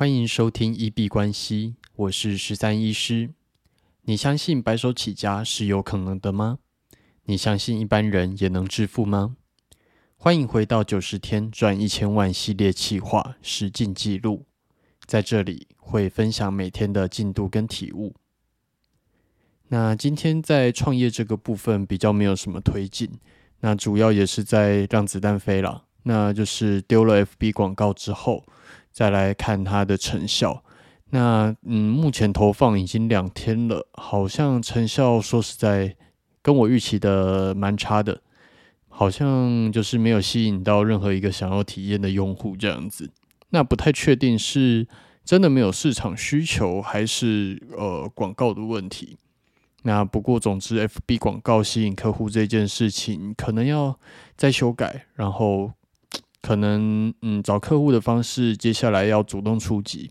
欢迎收听一币关系，我是十三医师。你相信白手起家是有可能的吗？你相信一般人也能致富吗？欢迎回到九十天赚一千万系列企划实进记录，在这里会分享每天的进度跟体悟。那今天在创业这个部分比较没有什么推进，那主要也是在让子弹飞了，那就是丢了 FB 广告之后。再来看它的成效，那嗯，目前投放已经两天了，好像成效说实在跟我预期的蛮差的，好像就是没有吸引到任何一个想要体验的用户这样子。那不太确定是真的没有市场需求，还是呃广告的问题。那不过总之，FB 广告吸引客户这件事情可能要再修改，然后。可能嗯，找客户的方式，接下来要主动出击，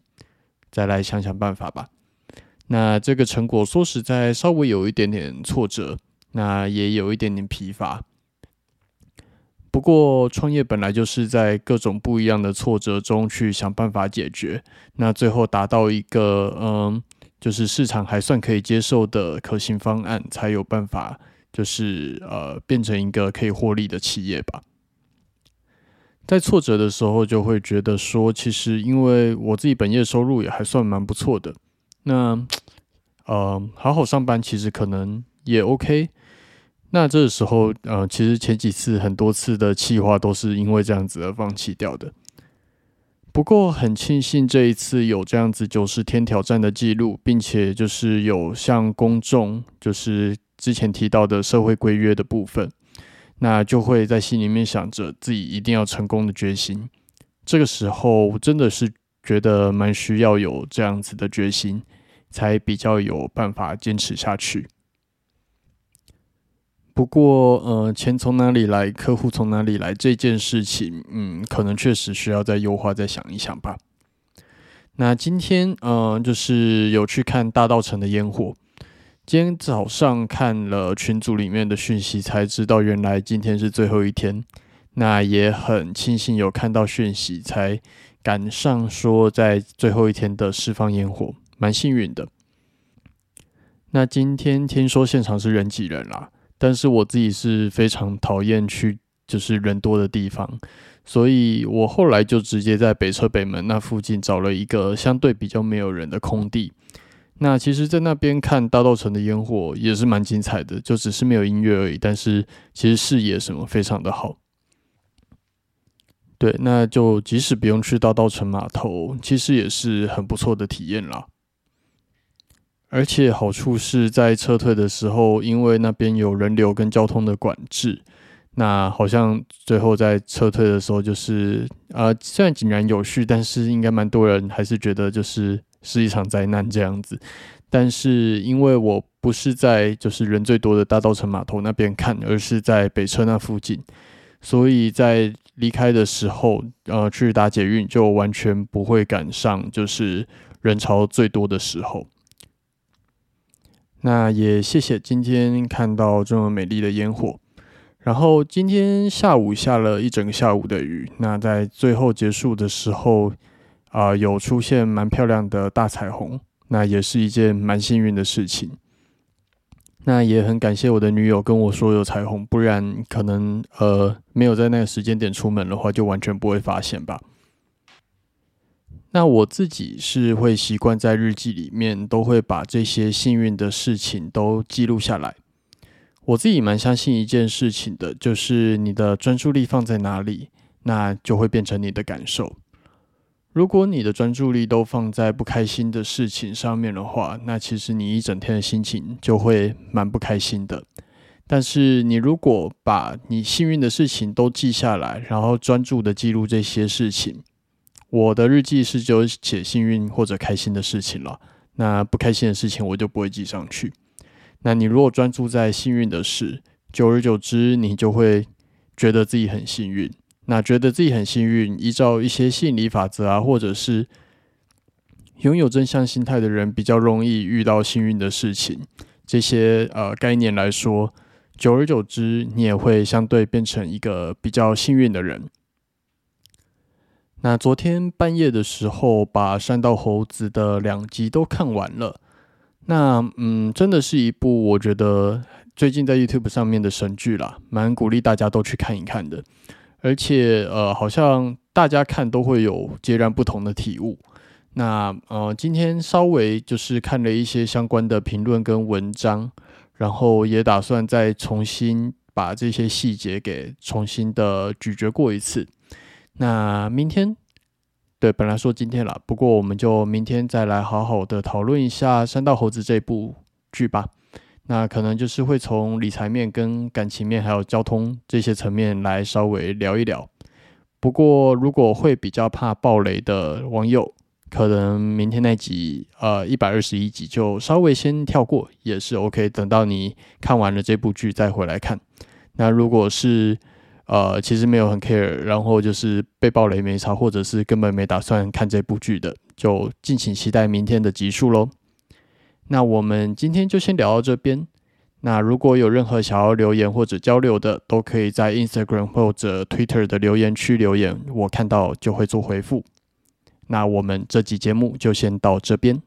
再来想想办法吧。那这个成果说实在，稍微有一点点挫折，那也有一点点疲乏。不过创业本来就是在各种不一样的挫折中去想办法解决，那最后达到一个嗯，就是市场还算可以接受的可行方案，才有办法就是呃，变成一个可以获利的企业吧。在挫折的时候，就会觉得说，其实因为我自己本业收入也还算蛮不错的，那呃，好好上班其实可能也 OK。那这个时候，呃，其实前几次很多次的计划都是因为这样子而放弃掉的。不过很庆幸这一次有这样子九十天挑战的记录，并且就是有向公众，就是之前提到的社会规约的部分。那就会在心里面想着自己一定要成功的决心。这个时候真的是觉得蛮需要有这样子的决心，才比较有办法坚持下去。不过，呃，钱从哪里来，客户从哪里来这件事情，嗯，可能确实需要再优化，再想一想吧。那今天，呃，就是有去看大道城的烟火。今天早上看了群组里面的讯息，才知道原来今天是最后一天。那也很庆幸有看到讯息，才赶上说在最后一天的释放烟火，蛮幸运的。那今天听说现场是人挤人啦，但是我自己是非常讨厌去就是人多的地方，所以我后来就直接在北车北门那附近找了一个相对比较没有人的空地。那其实，在那边看大道城的烟火也是蛮精彩的，就只是没有音乐而已。但是，其实视野什么非常的好。对，那就即使不用去大道城码头，其实也是很不错的体验啦。而且好处是在撤退的时候，因为那边有人流跟交通的管制，那好像最后在撤退的时候，就是呃，虽然井然有序，但是应该蛮多人还是觉得就是。是一场灾难这样子，但是因为我不是在就是人最多的大稻城码头那边看，而是在北车那附近，所以在离开的时候，呃，去搭捷运就完全不会赶上就是人潮最多的时候。那也谢谢今天看到这么美丽的烟火，然后今天下午下了一整个下午的雨，那在最后结束的时候。啊，有出现蛮漂亮的大彩虹，那也是一件蛮幸运的事情。那也很感谢我的女友跟我说有彩虹，不然可能呃没有在那个时间点出门的话，就完全不会发现吧。那我自己是会习惯在日记里面都会把这些幸运的事情都记录下来。我自己蛮相信一件事情的，就是你的专注力放在哪里，那就会变成你的感受。如果你的专注力都放在不开心的事情上面的话，那其实你一整天的心情就会蛮不开心的。但是你如果把你幸运的事情都记下来，然后专注的记录这些事情，我的日记是就写幸运或者开心的事情了。那不开心的事情我就不会记上去。那你如果专注在幸运的事，久而久之，你就会觉得自己很幸运。那觉得自己很幸运，依照一些吸引力法则啊，或者是拥有正向心态的人，比较容易遇到幸运的事情。这些呃概念来说，久而久之，你也会相对变成一个比较幸运的人。那昨天半夜的时候，把《山道猴子》的两集都看完了。那嗯，真的是一部我觉得最近在 YouTube 上面的神剧啦，蛮鼓励大家都去看一看的。而且呃，好像大家看都会有截然不同的体悟。那呃，今天稍微就是看了一些相关的评论跟文章，然后也打算再重新把这些细节给重新的咀嚼过一次。那明天，对，本来说今天了，不过我们就明天再来好好的讨论一下《山道猴子》这部剧吧。那可能就是会从理财面、跟感情面，还有交通这些层面来稍微聊一聊。不过，如果会比较怕暴雷的网友，可能明天那集，呃，一百二十一集就稍微先跳过，也是 OK。等到你看完了这部剧再回来看。那如果是呃，其实没有很 care，然后就是被暴雷没差，或者是根本没打算看这部剧的，就敬请期待明天的集数喽。那我们今天就先聊到这边。那如果有任何想要留言或者交流的，都可以在 Instagram 或者 Twitter 的留言区留言，我看到就会做回复。那我们这集节目就先到这边。